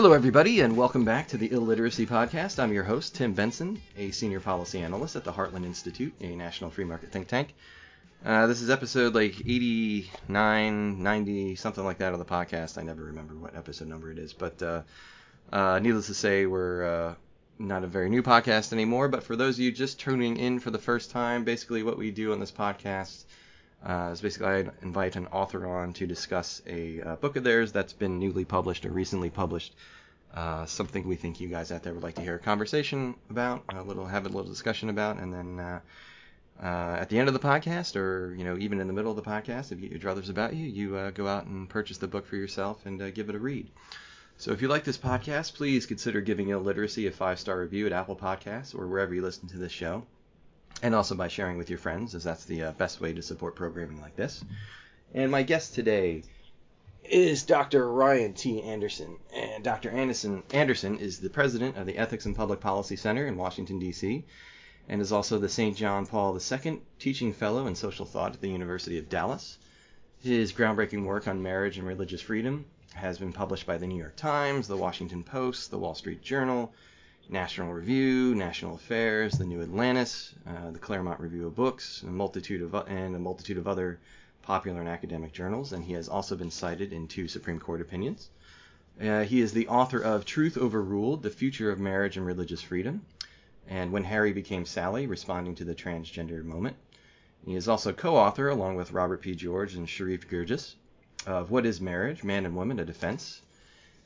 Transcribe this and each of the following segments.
Hello, everybody, and welcome back to the Illiteracy Podcast. I'm your host, Tim Benson, a senior policy analyst at the Heartland Institute, a national free market think tank. Uh, this is episode like 89, 90, something like that of the podcast. I never remember what episode number it is, but uh, uh, needless to say, we're uh, not a very new podcast anymore. But for those of you just tuning in for the first time, basically what we do on this podcast uh, is basically I invite an author on to discuss a uh, book of theirs that's been newly published or recently published. Uh, something we think you guys out there would like to hear a conversation about, a little have a little discussion about, and then uh, uh, at the end of the podcast, or you know even in the middle of the podcast, if you, your druthers about you, you uh, go out and purchase the book for yourself and give it a read. So if you like this podcast, please consider giving Illiteracy a five star review at Apple Podcasts or wherever you listen to this show and also by sharing with your friends, as that's the uh, best way to support programming like this. And my guest today is Dr. Ryan T. Anderson. And Dr. Anderson, Anderson is the president of the Ethics and Public Policy Center in Washington, D.C., and is also the St. John Paul II Teaching Fellow in Social Thought at the University of Dallas. His groundbreaking work on marriage and religious freedom has been published by the New York Times, the Washington Post, the Wall Street Journal, National Review, National Affairs, the New Atlantis, uh, the Claremont Review of Books, a multitude of and a multitude of other popular and academic journals, and he has also been cited in two Supreme Court opinions. Uh, he is the author of Truth Overruled: The Future of Marriage and Religious Freedom, and When Harry Became Sally: Responding to the Transgender Moment. He is also co-author, along with Robert P. George and Sherif Girgis, of What is Marriage? Man and Woman: A Defense,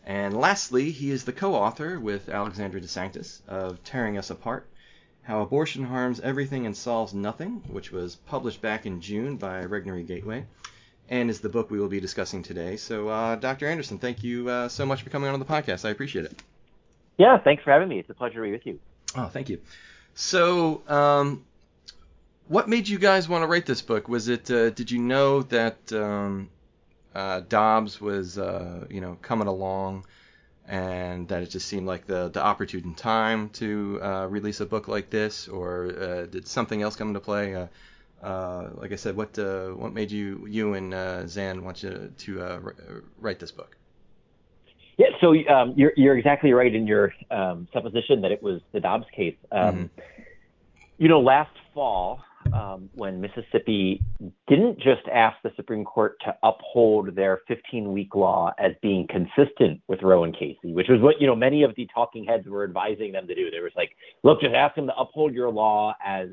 and lastly, he is the co-author with Alexandra DeSanctis of Tearing Us Apart: How Abortion Harms Everything and Solves Nothing, which was published back in June by Regnery Gateway, and is the book we will be discussing today. So, uh, Dr. Anderson, thank you uh, so much for coming on the podcast. I appreciate it. Yeah, thanks for having me. It's a pleasure to be with you. Oh, thank you. So, um, what made you guys want to write this book? Was it uh, did you know that um, uh, Dobbs was, uh, you know, coming along, and that it just seemed like the the opportune time to uh, release a book like this, or uh, did something else come into play? Uh, uh, like I said, what what made you you and Zan want you to write this book? Yeah, so um, you're you're exactly right in your um, supposition that it was the Dobbs case. Um, mm-hmm. You know, last fall, um, when Mississippi didn't just ask the Supreme Court to uphold their 15 week law as being consistent with Roe and Casey, which was what, you know, many of the talking heads were advising them to do. They was like, look, just ask them to uphold your law as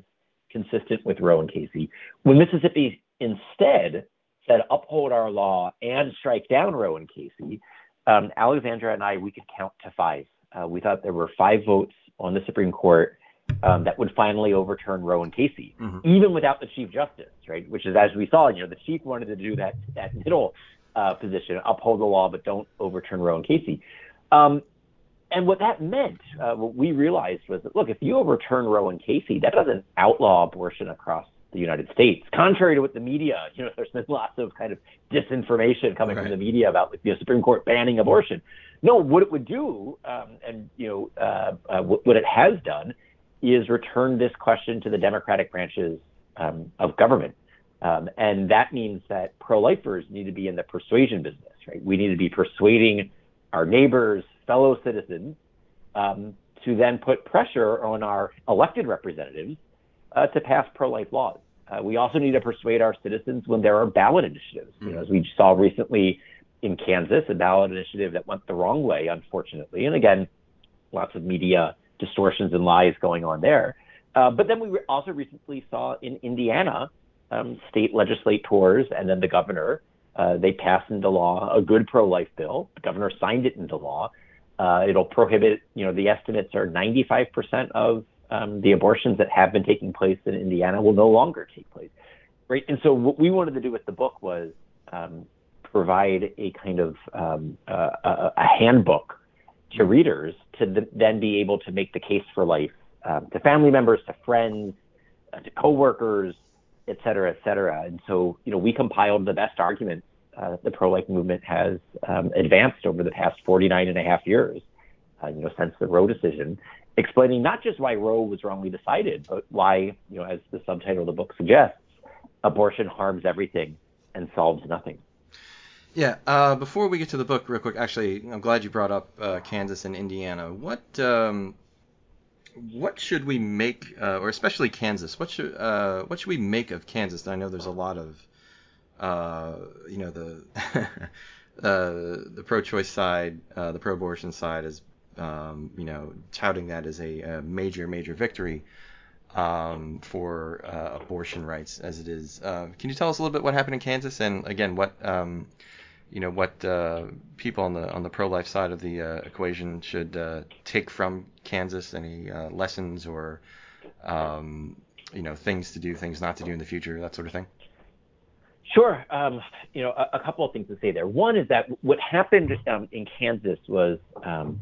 consistent with Roe and Casey. When Mississippi instead said uphold our law and strike down Roe and Casey, um, Alexandra and I, we could count to five. Uh, we thought there were five votes on the Supreme Court um, that would finally overturn Roe and Casey, mm-hmm. even without the Chief Justice, right? Which is, as we saw, you know, the Chief wanted to do that that middle uh, position, uphold the law, but don't overturn Roe and Casey. Um, and what that meant, uh, what we realized was that, look, if you overturn Roe and Casey, that doesn't outlaw abortion across the United States. Contrary to what the media, you know, there's been lots of kind of disinformation coming right. from the media about like, the Supreme Court banning abortion. No, what it would do, um, and you know, uh, uh, what, what it has done is return this question to the democratic branches um, of government. Um, and that means that pro-lifers need to be in the persuasion business, right? We need to be persuading our neighbors, fellow citizens, um, to then put pressure on our elected representatives uh, to pass pro-life laws. Uh, we also need to persuade our citizens when there are ballot initiatives. Mm-hmm. You know, as we saw recently in Kansas, a ballot initiative that went the wrong way, unfortunately. And again, lots of media distortions and lies going on there. Uh, but then we also recently saw in Indiana, um, state legislators and then the governor, uh, they passed into law a good pro-life bill. The governor signed it into law. Uh, it'll prohibit, you know, the estimates are 95% of um, the abortions that have been taking place in Indiana will no longer take place. Right. And so what we wanted to do with the book was um, provide a kind of um, a, a handbook to readers to th- then be able to make the case for life um, to family members, to friends, uh, to coworkers, et cetera, et cetera. And so, you know, we compiled the best arguments uh, the pro-life movement has um, advanced over the past 49 and a half years, uh, you know, since the Roe decision, explaining not just why Roe was wrongly decided, but why, you know, as the subtitle of the book suggests, abortion harms everything and solves nothing. Yeah. Uh, before we get to the book, real quick, actually, I'm glad you brought up uh, Kansas and Indiana. What um, what should we make, uh, or especially Kansas? What should uh, what should we make of Kansas? I know there's a lot of, uh, you know, the uh, the pro-choice side, the pro-abortion side is, um, you know, touting that as a, a major major victory um, for uh, abortion rights as it is. Uh, can you tell us a little bit what happened in Kansas and again what um, you know what uh, people on the on the pro-life side of the uh, equation should uh, take from Kansas? Any uh, lessons or um, you know things to do, things not to do in the future, that sort of thing. Sure. Um, you know, a, a, couple of things to say there. One is that what happened um, in Kansas was um,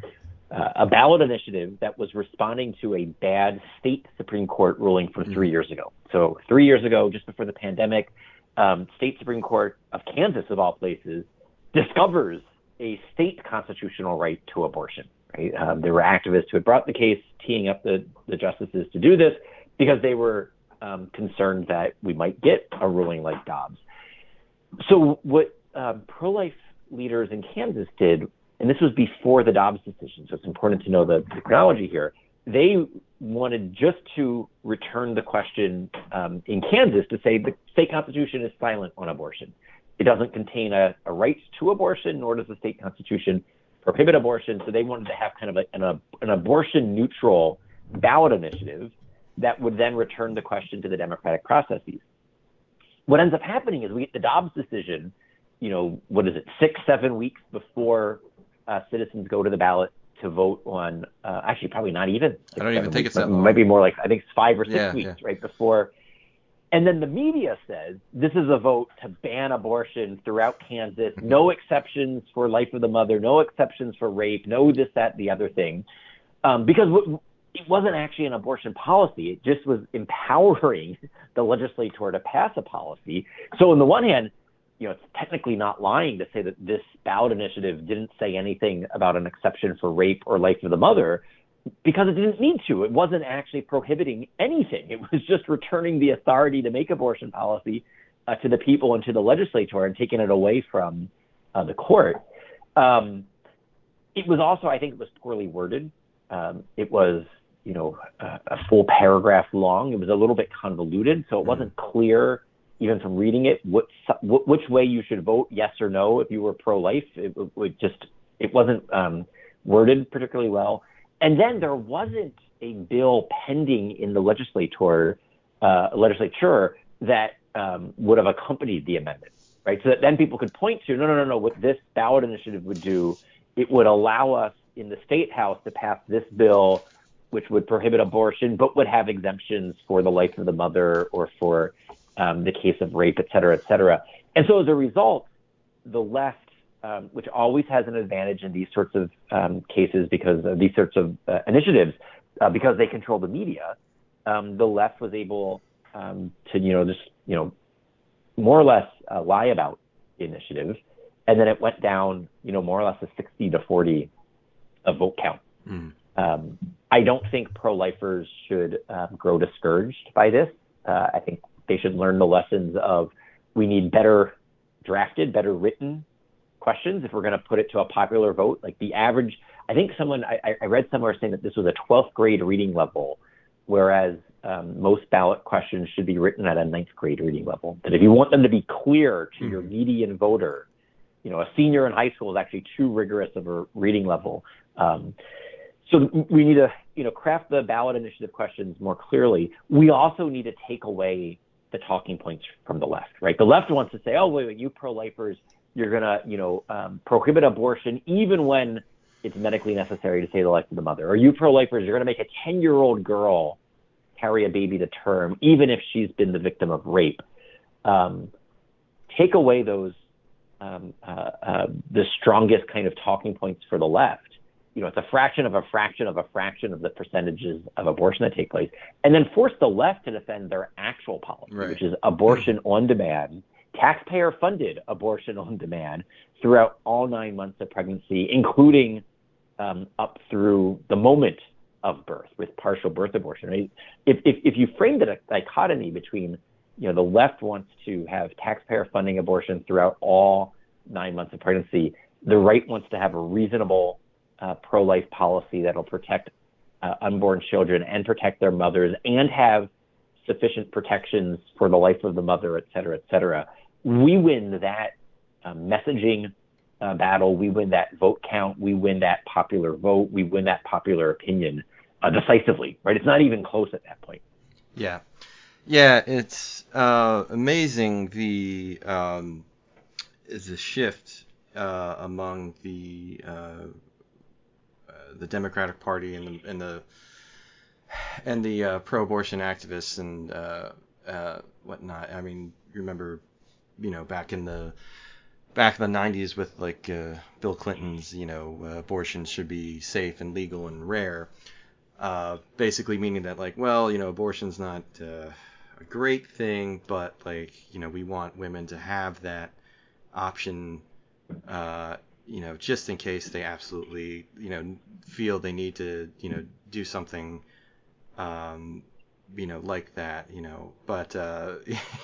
uh, a ballot initiative that was responding to a bad state Supreme Court ruling from mm-hmm. three years ago. So three years ago, just before the pandemic, um, state Supreme Court of Kansas, of all places, discovers a state constitutional right to abortion. Right? Um, there were activists who had brought the case, teeing up the, the justices to do this because they were um, concerned that we might get a ruling like Dobbs. So what um, pro-life leaders in Kansas did, and this was before the Dobbs decision, so it's important to know the technology here. They wanted just to return the question um, in Kansas to say the state constitution is silent on abortion. It doesn't contain a, a right to abortion, nor does the state constitution prohibit abortion. So they wanted to have kind of a, an, an abortion neutral ballot initiative that would then return the question to the democratic processes. What ends up happening is we get the Dobbs decision, you know, what is it, six, seven weeks before uh, citizens go to the ballot to vote on, uh, actually, probably not even. Like I don't even think weeks, it's that long. It might be more like, I think it's five or six yeah, weeks, yeah. right before and then the media says this is a vote to ban abortion throughout Kansas, no exceptions for life of the mother, no exceptions for rape, no this, that, the other thing. Um, because it wasn't actually an abortion policy, it just was empowering the legislator to pass a policy. So, on the one hand, you know, it's technically not lying to say that this ballot initiative didn't say anything about an exception for rape or life of the mother because it didn't need to. It wasn't actually prohibiting anything. It was just returning the authority to make abortion policy uh, to the people and to the legislature and taking it away from uh, the court. Um, it was also, I think, it was poorly worded. Um, it was, you know, a, a, full paragraph long. It was a little bit convoluted, so it mm-hmm. wasn't clear, even from reading it, what, which way you should vote, yes or no, if you were pro-life. It, it just, it wasn't um, worded particularly well. And then there wasn't a bill pending in the legislature, uh, legislature that um, would have accompanied the amendment, right? So that then people could point to, no, no, no, no, what this ballot initiative would do, it would allow us in the state house to pass this bill, which would prohibit abortion, but would have exemptions for the life of the mother or for um, the case of rape, et cetera, et cetera. And so as a result, the left um, which always has an advantage in these sorts of um, cases because of these sorts of uh, initiatives, uh, because they control the media. Um, the left was able um, to, you know, just you know, more or less uh, lie about the initiative, and then it went down, you know, more or less a 60 to 40 a vote count. Mm. I don't think pro-lifers should um, grow discouraged by this. Uh, I think they should learn the lessons of we need better drafted, better written questions if we're going to put it to a popular vote. Like the average, I think someone I, I read somewhere saying that this was a 12th grade reading level, whereas um, most ballot questions should be written at a ninth grade reading level. That if you want them to be clear to mm-hmm. your median voter, you know, a senior in high school is actually too rigorous of a reading level. Um, so we need to, you know, craft the ballot initiative questions more clearly. We also need to take away the talking points from the left, right? The left wants to say, oh, wait, wait you pro-lifers, you're going to, you know, um, prohibit abortion even when it's medically necessary to save the life of the mother. Or you pro-lifers, you're going to make a 10-year-old girl carry a baby to term, even if she's been the victim of rape. Um, take away those um, uh, uh, the strongest kind of talking points for the left. You know, it's a fraction of a fraction of a fraction of the percentages of abortion that take place, and then force the left to defend their actual policy, right. which is abortion on demand taxpayer funded abortion on demand throughout all nine months of pregnancy, including um, up through the moment of birth with partial birth abortion. Right? If, if, if you frame it a dichotomy between, you know, the left wants to have taxpayer funding abortion throughout all nine months of pregnancy, the right wants to have a reasonable uh, pro-life policy that'll protect uh, unborn children and protect their mothers and have sufficient protections for the life of the mother, et cetera, et cetera. We win that uh, messaging uh, battle. We win that vote count. We win that popular vote. We win that popular opinion uh, decisively, right? It's not even close at that point. Yeah. Yeah, it's uh, amazing the um, the shift uh, among the uh, the Democratic Party and the and the and the uh, pro-abortion activists and whatnot. I mean, remember, you know, back in the back in the 90s with like uh, Bill Clinton's, you know, uh, abortion should be safe and legal and rare. Uh, basically meaning that like, well, you know, abortion's not uh, a great thing, but like, you know, we want women to have that option, uh, you know, just in case they absolutely, you know, feel they need to, you know, do something um, you know like that you know. But uh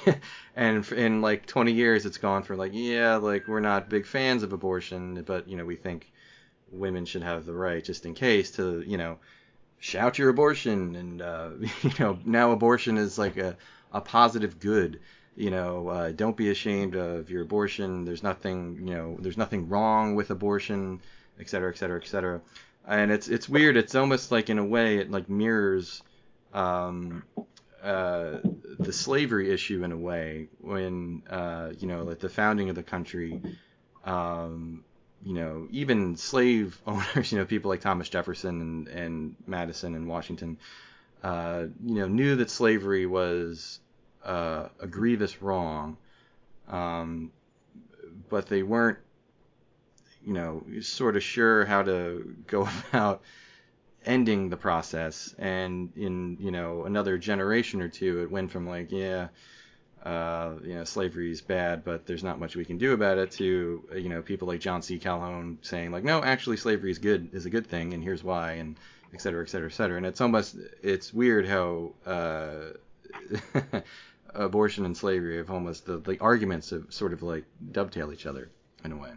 and in like 20 years it's gone from like yeah like we're not big fans of abortion but you know we think women should have the right just in case to you know shout your abortion. And uh you know now abortion is like a a positive good. You know uh, don't be ashamed of your abortion. There's nothing you know there's nothing wrong with abortion et cetera et cetera et cetera and it's it's weird. It's almost like in a way it like mirrors um, uh, the slavery issue in a way when uh, you know at the founding of the country um, you know even slave owners you know people like Thomas Jefferson and, and Madison and Washington uh, you know knew that slavery was uh, a grievous wrong um, but they weren't you know sort of sure how to go about ending the process. And in you know another generation or two it went from like yeah uh, you know slavery is bad but there's not much we can do about it to you know people like John C. Calhoun saying like no actually slavery is good is a good thing and here's why and et cetera et cetera et cetera. And it's almost it's weird how uh, abortion and slavery have almost the, the arguments have sort of like dovetail each other in a way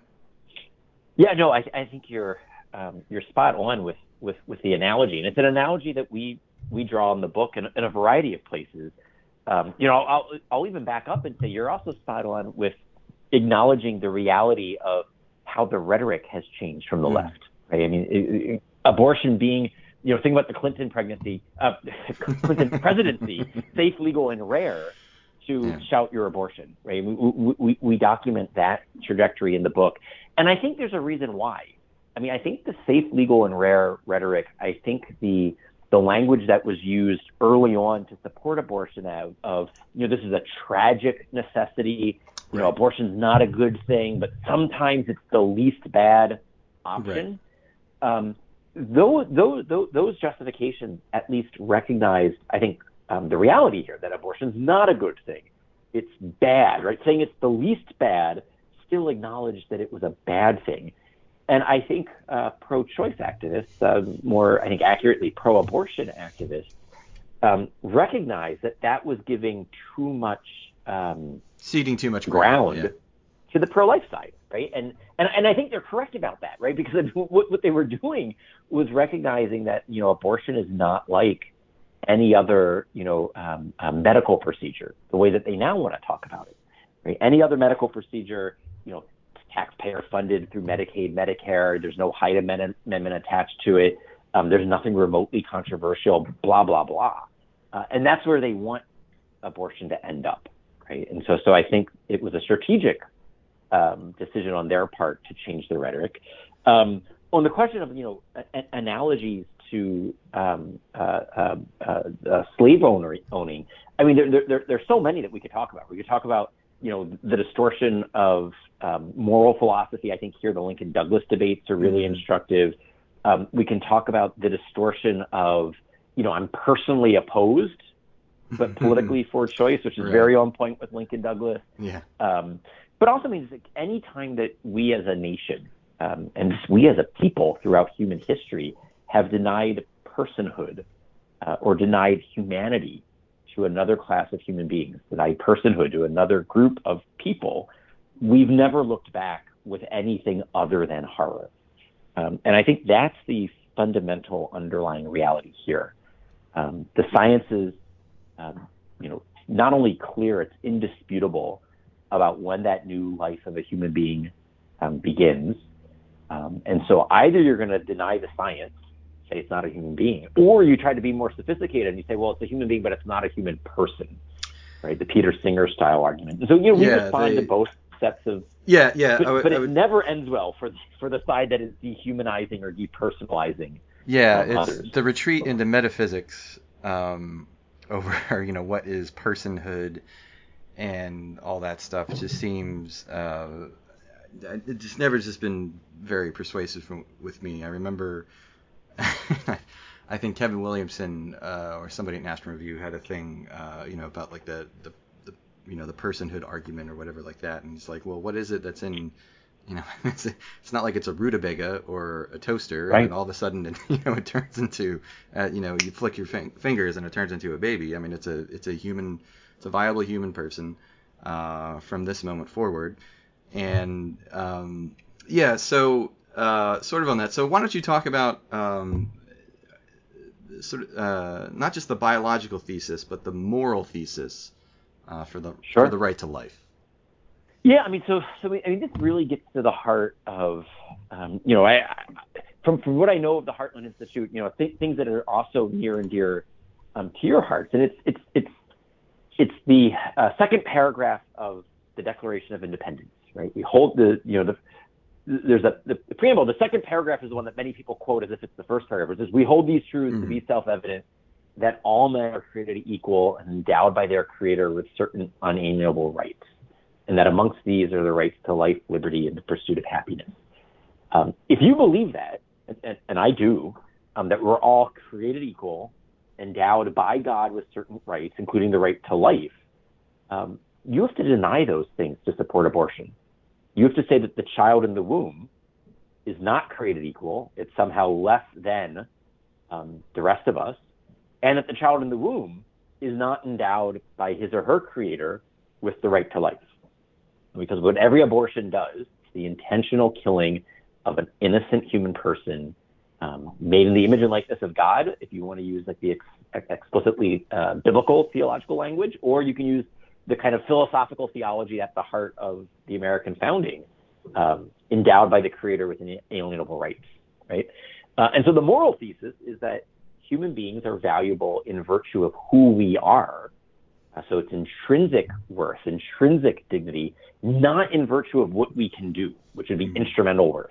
yeah no I, I think you're um, you're spot on with with with the analogy, and it's an analogy that we we draw in the book in, in a variety of places. Um, you know, I'll I'll even back up and say you're also spot on with acknowledging the reality of how the rhetoric has changed from the mm. left. Right? I mean, it, it, abortion being you know, think about the Clinton pregnancy, uh, Clinton presidency, safe, legal, and rare to yeah. shout your abortion, right? We, we, we document that trajectory in the book. And I think there's a reason why. I mean, I think the safe, legal, and rare rhetoric, I think the the language that was used early on to support abortion of, of you know, this is a tragic necessity. You know, abortion's not a good thing, but sometimes it's the least bad option. Right. Um, those, those, those justifications at least recognized, I think, um, the reality here that abortion's not a good thing. It's bad, right? Saying it's the least bad still acknowledged that it was a bad thing. And I think uh, pro-choice activists, uh, more I think accurately pro-abortion activists, um, recognize that that was giving too much um, ceding too much ground, ground yeah. to the pro-life side, right? And and and I think they're correct about that, right? Because what what they were doing was recognizing that you know abortion is not like any other you know um, uh, medical procedure, the way that they now want to talk about it, right? Any other medical procedure, you know, taxpayer funded through Medicaid, Medicare. There's no Hyde amendment, attached to it. Um, there's nothing remotely controversial, blah, blah, blah. Uh, and that's where they want abortion to end up, right? And so, so I think it was a strategic um, decision on their part to change the rhetoric. Um, on the question of, you know, a- analogies to um, uh, uh, uh, uh slave owner, owning, I mean, there, there, there's so many that we could talk about. We could talk about you know, the distortion of um, moral philosophy. I think here the Lincoln Douglas debates are really mm-hmm. instructive. Um, we can talk about the distortion of, you know, I'm personally opposed, but politically for choice, which is right. very on point with Lincoln Douglas. Yeah. Um, but also means that any time that we as a nation um, and we as a people throughout human history have denied personhood uh, or denied humanity to another class of human beings, deny personhood to another group of people, we've never looked back with anything other than horror. Um, and I think that's the fundamental underlying reality here. Um, the science is, um, you know, not only clear, it's indisputable about when that new life of a human being um, begins. Um, and so either you're going to deny the science, say it's not a human being, or you try to be more sophisticated and you say, well, it's a human being, but it's not a human person, right? The Peter Singer style argument. So, you know, we yeah, respond they... to both sets of yeah, yeah. But, would, but it would... never ends well for for the side that is dehumanizing or depersonalizing. Yeah, it's others. the retreat into metaphysics um, over you know what is personhood and all that stuff just seems uh, it just never just been very persuasive from, with me. I remember. I think Kevin Williamson uh, or somebody at National Review had a thing, uh, you know, about like the, the you know the personhood argument or whatever like that, and it's like, well, what is it that's in you know, it's, it's not like it's a rutabaga or a toaster, right. and all of a sudden, it, you know, it turns into, uh, you know, you flick your fin- fingers and it turns into a baby. I mean, it's a it's a human, it's a viable human person uh, from this moment forward, and um, yeah, so uh, sort of on that. So why don't you talk about um, sort of uh, not just the biological thesis, but the moral thesis uh, for the sure. for the right to life. Yeah, I mean, so so I mean, this really gets to the heart of, um, you know, I, I, from from what I know of the Heartland Institute, you know, th- things that are also near and dear um, to your hearts, and it's it's it's it's the uh, second paragraph of the Declaration of Independence, right? We hold the, you know, the there's a the, the preamble. The second paragraph is the one that many people quote as if it's the first paragraph. It says, "We hold these truths mm-hmm. to be self-evident that all men are created equal and endowed by their creator with certain unalienable rights, and that amongst these are the rights to life, liberty, and the pursuit of happiness. Um, if you believe that, and, and I do, um, that we're all created equal, endowed by God with certain rights, including the right to life, um, you have to deny those things to support abortion. You have to say that the child in the womb is not created equal, it's somehow less than um, the rest of us, and that the child in the womb is not endowed by his or her creator with the right to life. Because what every abortion does, the intentional killing of an innocent human person um, made in the image and likeness of God, if you want to use like the ex- explicitly uh, biblical theological language, or you can use the kind of philosophical theology at the heart of the American founding, um, endowed by the Creator with inalienable rights, right? Uh, and so the moral thesis is that human beings are valuable in virtue of who we are. Uh, so it's intrinsic worth, intrinsic dignity, not in virtue of what we can do, which would be mm-hmm. instrumental worth.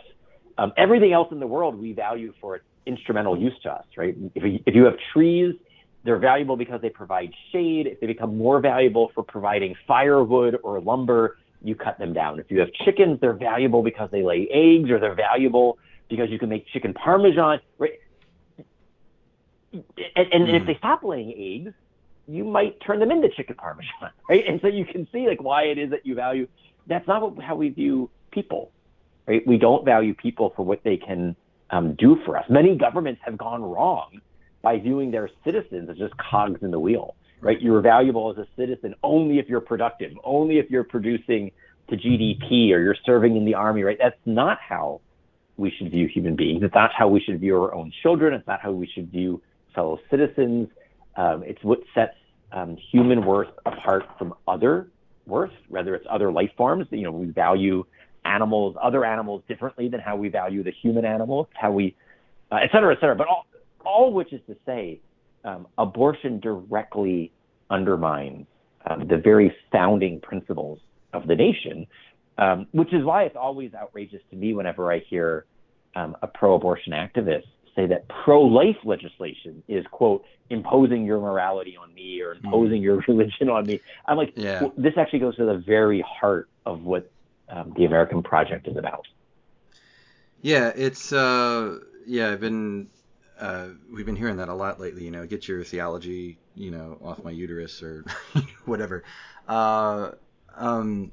Um, everything else in the world we value for its instrumental use to us, right? If, we, if you have trees, they're valuable because they provide shade. If they become more valuable for providing firewood or lumber, you cut them down. If you have chickens, they're valuable because they lay eggs, or they're valuable because you can make chicken parmesan. Right? and, and mm. if they stop laying eggs, you might turn them into chicken parmesan, right? And so you can see like why it is that you value. That's not what, how we view people, right? We don't value people for what they can um, do for us. Many governments have gone wrong by viewing their citizens as just cogs in the wheel, right? You're valuable as a citizen only if you're productive, only if you're producing to GDP or you're serving in the army, right? That's not how we should view human beings. It's not how we should view our own children. It's not how we should view fellow citizens. Um, it's what sets um, human worth apart from other worth, whether it's other life forms. You know, we value animals, other animals differently than how we value the human animal, how we, uh, et cetera, et cetera. But all, all which is to say, um, abortion directly undermines um, the very founding principles of the nation, um, which is why it's always outrageous to me whenever I hear um, a pro-abortion activist say that pro-life legislation is quote imposing your morality on me or imposing mm. your religion on me. I'm like, yeah. well, this actually goes to the very heart of what um, the American project is about. Yeah, it's uh, yeah, I've been uh, we've been hearing that a lot lately. You know, get your theology, you know, off my uterus or whatever. Uh, um,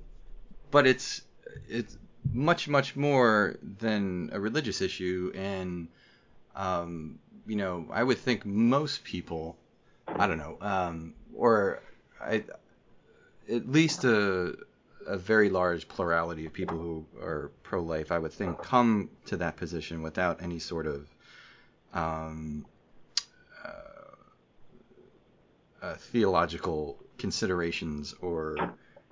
but it's it's much much more than a religious issue and um, you know, I would think most people, I don't know, um, or I, at least a, a very large plurality of people who are pro-life, I would think, come to that position without any sort of um, uh, uh, theological considerations or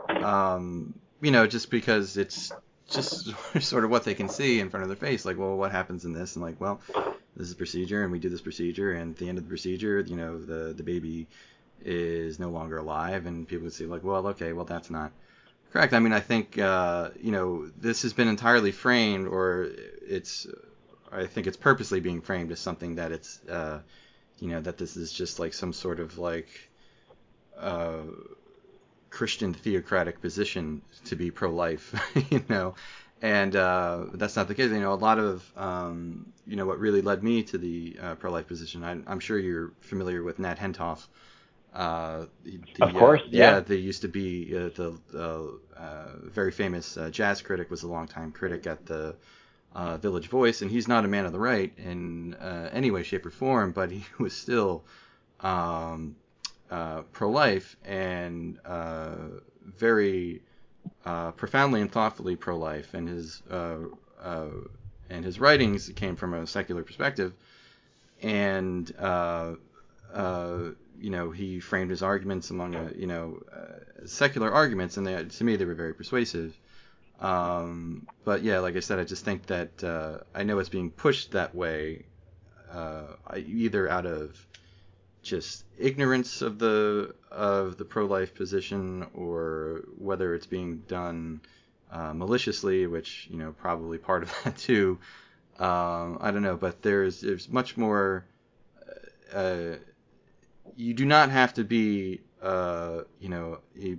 um, you know just because it's just sort of what they can see in front of their face like well what happens in this? And like well this is a procedure and we do this procedure and at the end of the procedure you know the the baby is no longer alive and people would say like well okay well that's not correct. I mean i think uh, you know this has been entirely framed or it's i think it's purposely being framed as something that it's uh, you know that this is just like some sort of like uh, Christian theocratic position to be pro-life, you know, and uh, that's not the case. You know, a lot of um, you know what really led me to the uh, pro-life position. I, am sure you're familiar with Nat Hentoff. Uh, the, of course, uh, yeah. yeah. They used to be uh, the uh, very famous jazz critic. Was a longtime critic at the Village Voice, and he's not a man of the right in any way, shape, or form, but he was still um, uh, pro-life and uh, very uh, profoundly and thoughtfully pro-life, and his uh, uh, and his writings came from a secular perspective, and you know he framed his arguments among a, you know secular arguments, and they, to me they were very persuasive. Um, but yeah, like I said, I just think that I know it's being pushed that way, either out of just ignorance of the of the pro-life position or whether it's being done uh, maliciously, which you know probably part of that too. Um, I don't know, but there's there's much more. Uh, uh you do not have to be uh, you know a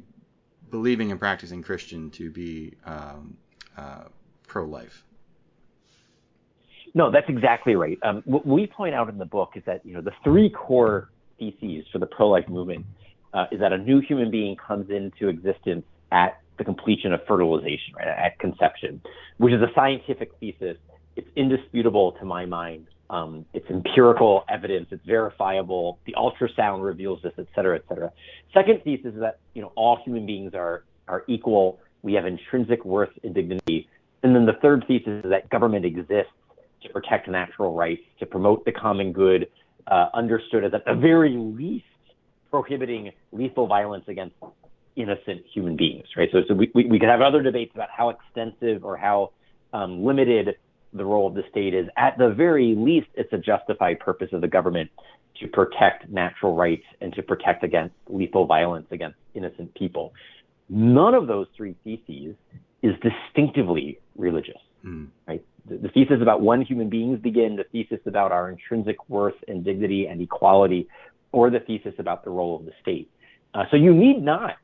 believing and practicing Christian to be um, uh, pro-life. No, that's exactly right. Um, what we point out in the book is that you know the three core theses for the pro-life movement uh, is that a new human being comes into existence at the completion of fertilization, right, at conception, which is a scientific thesis. It's indisputable to my mind. Um, it's empirical evidence. It's verifiable. The ultrasound reveals this, et cetera, et cetera. Second thesis is that you know all human beings are are equal. We have intrinsic worth and dignity. And then the third thesis is that government exists to protect natural rights, to promote the common good, uh, understood as at the very least prohibiting lethal violence against innocent human beings, right? So, so we, we, we could have other debates about how extensive or how um, limited the role of the state is. At the very least, it's a justified purpose of the government to protect natural rights and to protect against lethal violence against innocent people. None of those three theses is distinctively religious, mm. right? the, the thesis about one human beings begin, the thesis about our intrinsic worth and dignity and equality, or the thesis about the role of the state. Uh, so you need not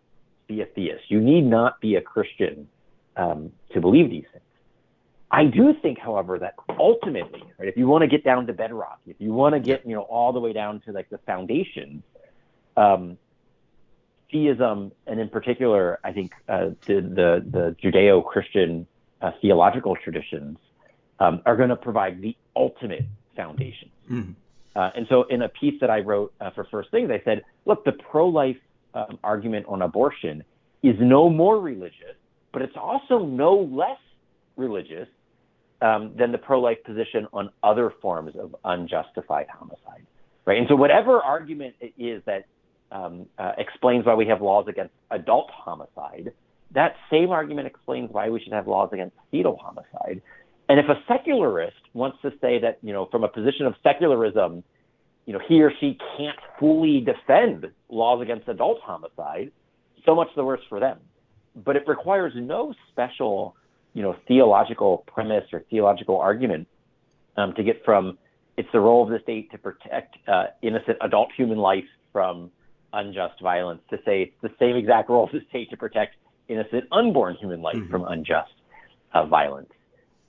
be a theist. You need not be a Christian um, to believe these things. I do think, however, that ultimately, right, if you want to get down to bedrock, if you want to get, you know, all the way down to like the foundations, um, theism, and in particular, I think uh, the, the, the Judeo-Christian uh, theological traditions um, are going to provide the ultimate foundation. Mm-hmm. Uh, and so, in a piece that I wrote uh, for First Things, I said, look, the pro life um, argument on abortion is no more religious, but it's also no less religious um, than the pro life position on other forms of unjustified homicide. Right? And so, whatever argument it is that um, uh, explains why we have laws against adult homicide, that same argument explains why we should have laws against fetal homicide. And if a secularist wants to say that, you know, from a position of secularism, you know, he or she can't fully defend laws against adult homicide, so much the worse for them. But it requires no special, you know, theological premise or theological argument um, to get from it's the role of the state to protect uh, innocent adult human life from unjust violence to say it's the same exact role of the state to protect innocent unborn human life mm-hmm. from unjust uh, violence.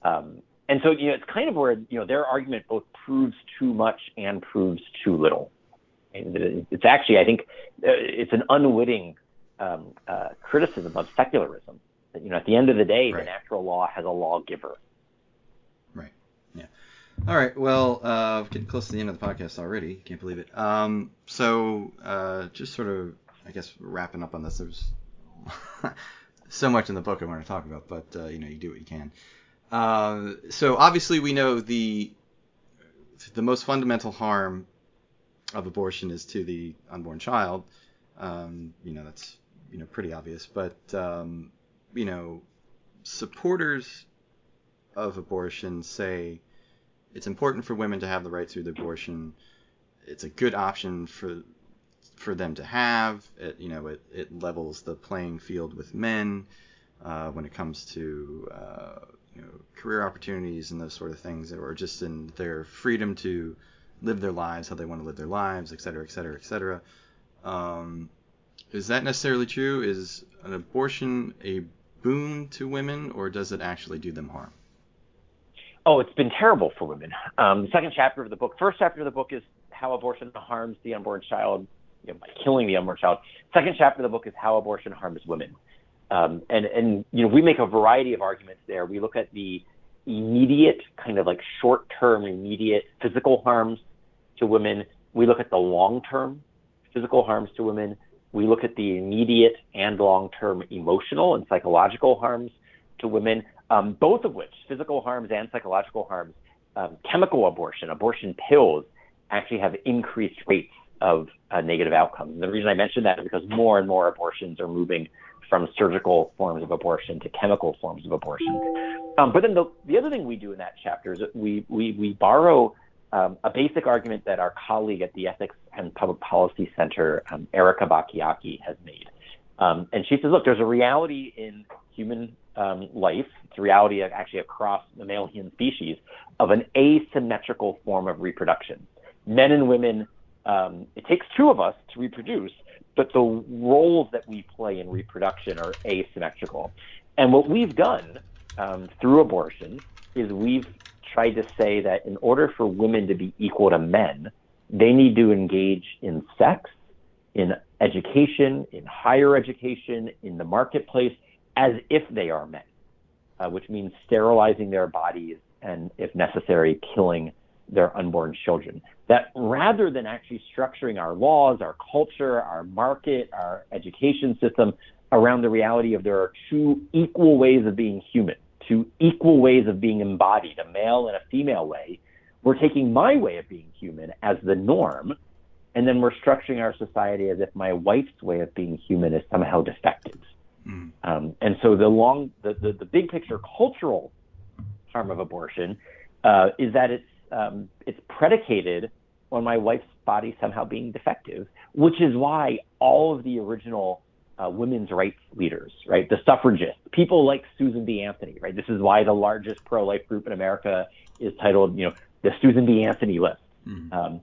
Um, and so, you know, it's kind of where, you know, their argument both proves too much and proves too little. And it's actually, I think, uh, it's an unwitting um, uh, criticism of secularism. You know, at the end of the day, right. the natural law has a lawgiver. Right. Yeah. All right. Well, uh, getting close to the end of the podcast already. Can't believe it. Um, so, uh, just sort of, I guess, wrapping up on this. There's so much in the book I want to talk about, but uh, you know, you do what you can. Uh, so obviously, we know the the most fundamental harm of abortion is to the unborn child. Um, you know, that's you know pretty obvious, but um, you know, supporters of abortion say it's important for women to have the right to the abortion. It's a good option for for them to have. It, you know, it, it levels the playing field with men uh, when it comes to uh, you know, career opportunities and those sort of things, or just in their freedom to live their lives how they want to live their lives, et cetera, et cetera, et cetera. Um, is that necessarily true? Is an abortion a boon to women, or does it actually do them harm? Oh, it's been terrible for women. Um, the second chapter of the book, first chapter of the book is how abortion harms the unborn child you know, by killing the unborn child. Second chapter of the book is how abortion harms women. Um, and, and, you know, we make a variety of arguments there. We look at the immediate, kind of like short term, immediate physical harms to women. We look at the long term physical harms to women. We look at the immediate and long term emotional and psychological harms to women, um, both of which, physical harms and psychological harms, um, chemical abortion, abortion pills, actually have increased rates of uh, negative outcomes. And the reason I mention that is because more and more abortions are moving from surgical forms of abortion to chemical forms of abortion. Um, but then the, the other thing we do in that chapter is we, we, we borrow um, a basic argument that our colleague at the Ethics and Public Policy Center, um, Erika Bachiochi, has made. Um, and she says, look, there's a reality in human um, life, it's a reality actually across the mammalian species, of an asymmetrical form of reproduction. Men and women um, it takes two of us to reproduce, but the roles that we play in reproduction are asymmetrical. And what we've done um, through abortion is we've tried to say that in order for women to be equal to men, they need to engage in sex, in education, in higher education, in the marketplace, as if they are men, uh, which means sterilizing their bodies and, if necessary, killing their unborn children. That rather than actually structuring our laws, our culture, our market, our education system around the reality of there are two equal ways of being human, two equal ways of being embodied, a male and a female way, we're taking my way of being human as the norm, and then we're structuring our society as if my wife's way of being human is somehow defective. Mm. Um, and so the long, the, the, the, big picture cultural harm of abortion uh, is that it's um, it's predicated on my wife's body somehow being defective, which is why all of the original uh, women's rights leaders, right, the suffragists, people like Susan B. Anthony, right, this is why the largest pro-life group in America is titled, you know, the Susan B. Anthony list. Mm-hmm. Um,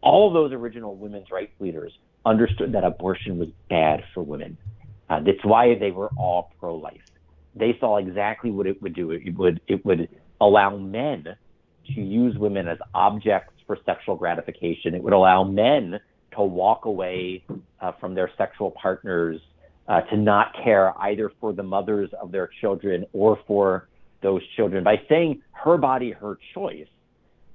all of those original women's rights leaders understood that abortion was bad for women. Uh, that's why they were all pro-life. They saw exactly what it would do. It would it would allow men to use women as objects for sexual gratification. It would allow men to walk away uh, from their sexual partners, uh, to not care either for the mothers of their children or for those children. By saying her body, her choice,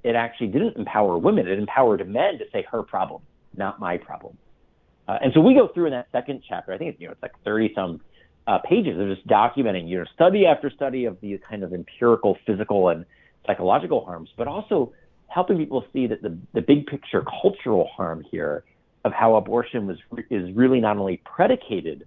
it actually didn't empower women. It empowered men to say her problem, not my problem. Uh, and so we go through in that second chapter. I think it's you know it's like 30 some uh, pages of just documenting you know study after study of these kind of empirical, physical, and psychological harms, but also helping people see that the, the big picture cultural harm here of how abortion was is really not only predicated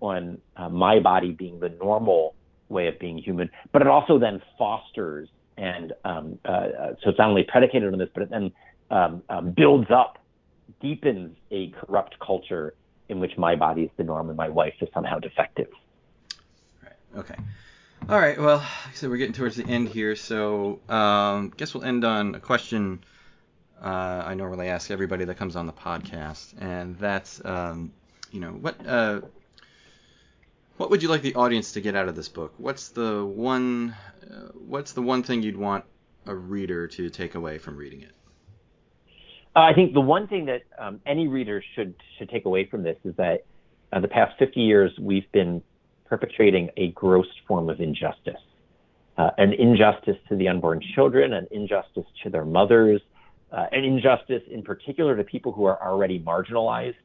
on uh, my body being the normal way of being human, but it also then fosters and um, uh, uh so it's not only predicated on this, but it then um, um, builds up, deepens a corrupt culture in which my body is the norm and my wife is somehow defective. Right. Okay. All right. Well, so we're getting towards the end here, so um, guess we'll end on a question uh, I normally ask everybody that comes on the podcast, and that's, um, you know, what uh, what would you like the audience to get out of this book? What's the one uh, What's the one thing you'd want a reader to take away from reading it? Uh, I think the one thing that um, any reader should should take away from this is that uh, the past 50 years we've been perpetrating a gross form of injustice. Uh, an injustice to the unborn children, an injustice to their mothers, uh, an injustice in particular to people who are already marginalized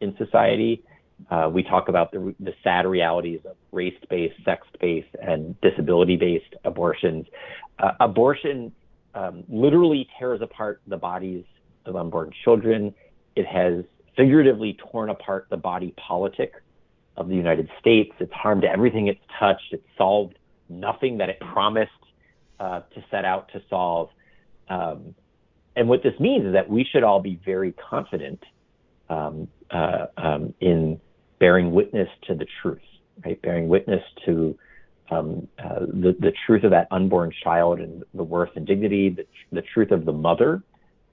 in society. Uh, we talk about the, the sad realities of race-based, sex-based, and disability-based abortions. Uh, abortion um, literally tears apart the bodies of unborn children. It has figuratively torn apart the body politic of the United States. It's harmed everything it's touched. It's solved nothing that it promised uh, to set out to solve. Um, and what this means is that we should all be very confident um, uh, um, in bearing witness to the truth, right? Bearing witness to um, uh, the, the truth of that unborn child and the worth and dignity, the, the truth of the mother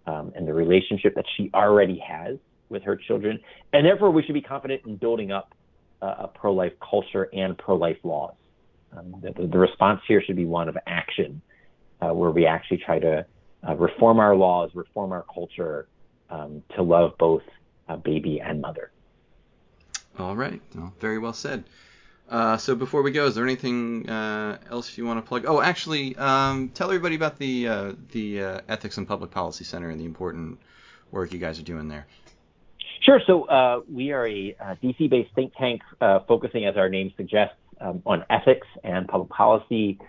um, and the relationship that she already has with her children. And therefore, we should be confident in building up uh, a pro life culture and pro life laws. Um, the, the, response here should be one of action, uh, where we actually try to uh, reform our laws, reform our culture um, to love both baby and mother. All right. Well, very well said. Uh, so before we go, is there anything uh, else you want to plug? Oh, actually, um, tell everybody about the uh, the uh, Ethics and Public Policy Center and the important work you guys are doing there. Sure. So uh, we are a uh, DC-based think tank focusing, as our name suggests, um, on ethics and public policy.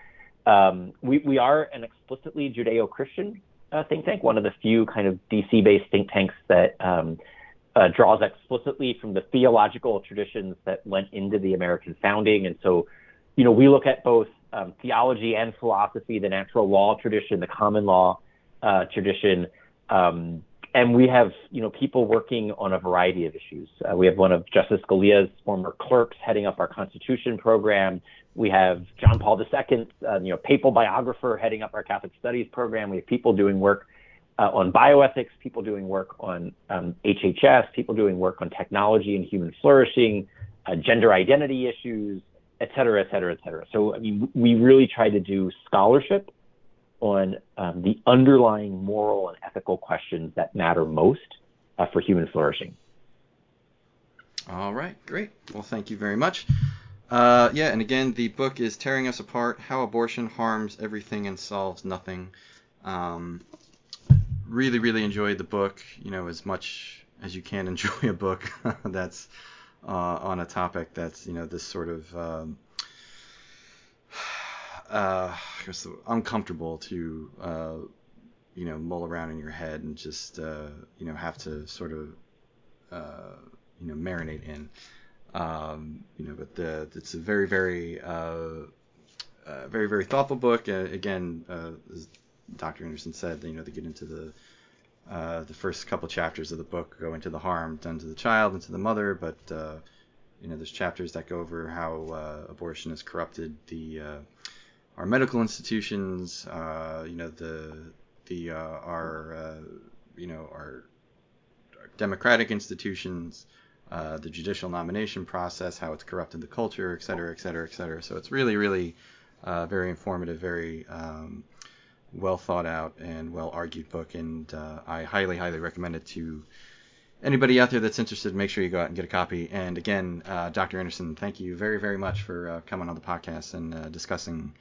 Um, we, we are an explicitly Judeo-Christian uh, think tank, one of the few kind of DC-based think tanks that um, uh, draws explicitly from the theological traditions that went into the American founding. And so, you know, we look at both um, theology and philosophy, the natural law tradition, the common law uh, tradition. Um, and we have, you know, people working on a variety of issues. Uh, we have one of Justice Scalia's former clerks heading up our Constitution program. We have John Paul II, uh, you know, papal biographer heading up our Catholic Studies program. We have people doing work uh, on bioethics, people doing work on um, HHS, people doing work on technology and human flourishing, uh, gender identity issues, et cetera, et cetera, et cetera. So, I mean, we really try to do scholarship on um, the underlying moral and ethical questions that matter most uh, for human flourishing. All right, great. Well, thank you very much. Uh, yeah, and again, the book is Tearing Us Apart How Abortion Harms Everything and Solves Nothing. Um, really, really enjoyed the book. You know, as much as you can enjoy a book that's uh, on a topic that's you know this sort of um, uh, I guess uncomfortable to uh, you know mull around in your head and just uh, you know have to sort of uh, you know marinate in. Um, you know, but the, it's a very, very, uh, uh, very, very thoughtful book. Uh, again, as Dr. Anderson said, you know, they get into the uh, the first couple chapters of the book go into the harm done to the child and to the mother, but uh, you know, there's chapters that go over how uh, abortion has corrupted the uh, our medical institutions, uh, you know, the the our you know our, our democratic institutions, the judicial nomination process, how it's corrupted the culture, et cetera, et cetera, et cetera. So it's really, really very informative, very um, well thought out and well argued book, and uh, I highly, highly recommend it to anybody out there that's interested. Make sure you go out and get a copy. And again, uh, Dr. Anderson, thank you very, very much for uh, coming on the podcast and uh, discussing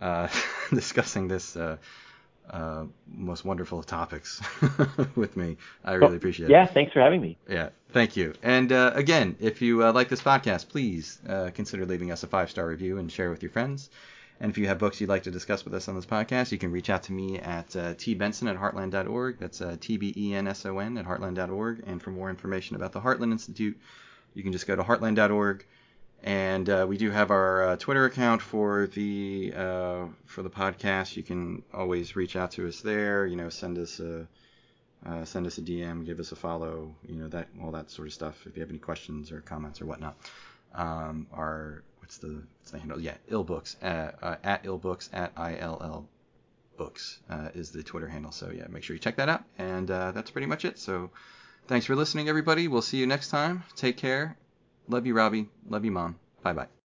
uh, discussing this. Uh, most wonderful topics with me. I really appreciate yeah, it. Yeah, thanks for having me. Yeah, thank you. And again, if you like this podcast, please consider leaving us a five star review and share with your friends. And if you have books you'd like to discuss with us on this podcast, you can reach out to me at uh, tbenson at heartland.org. That's uh, T-B-E-N-S-O-N at heartland.org. And for more information about the Heartland Institute, you can just go to heartland.org. And uh, we do have our uh, Twitter account for the uh, for the podcast. You can always reach out to us there. You know, send us a uh, send us a DM, give us a follow. You know that all that sort of stuff. If you have any questions or comments or whatnot, um, our what's the what's the handle? Yeah, illbooks at, uh, at illbooks at ill books uh, is the Twitter handle. So yeah, make sure you check that out. And uh, that's pretty much it. So thanks for listening, everybody. We'll see you next time. Take care. Love you, Robbie. Love you, Mom. Bye bye.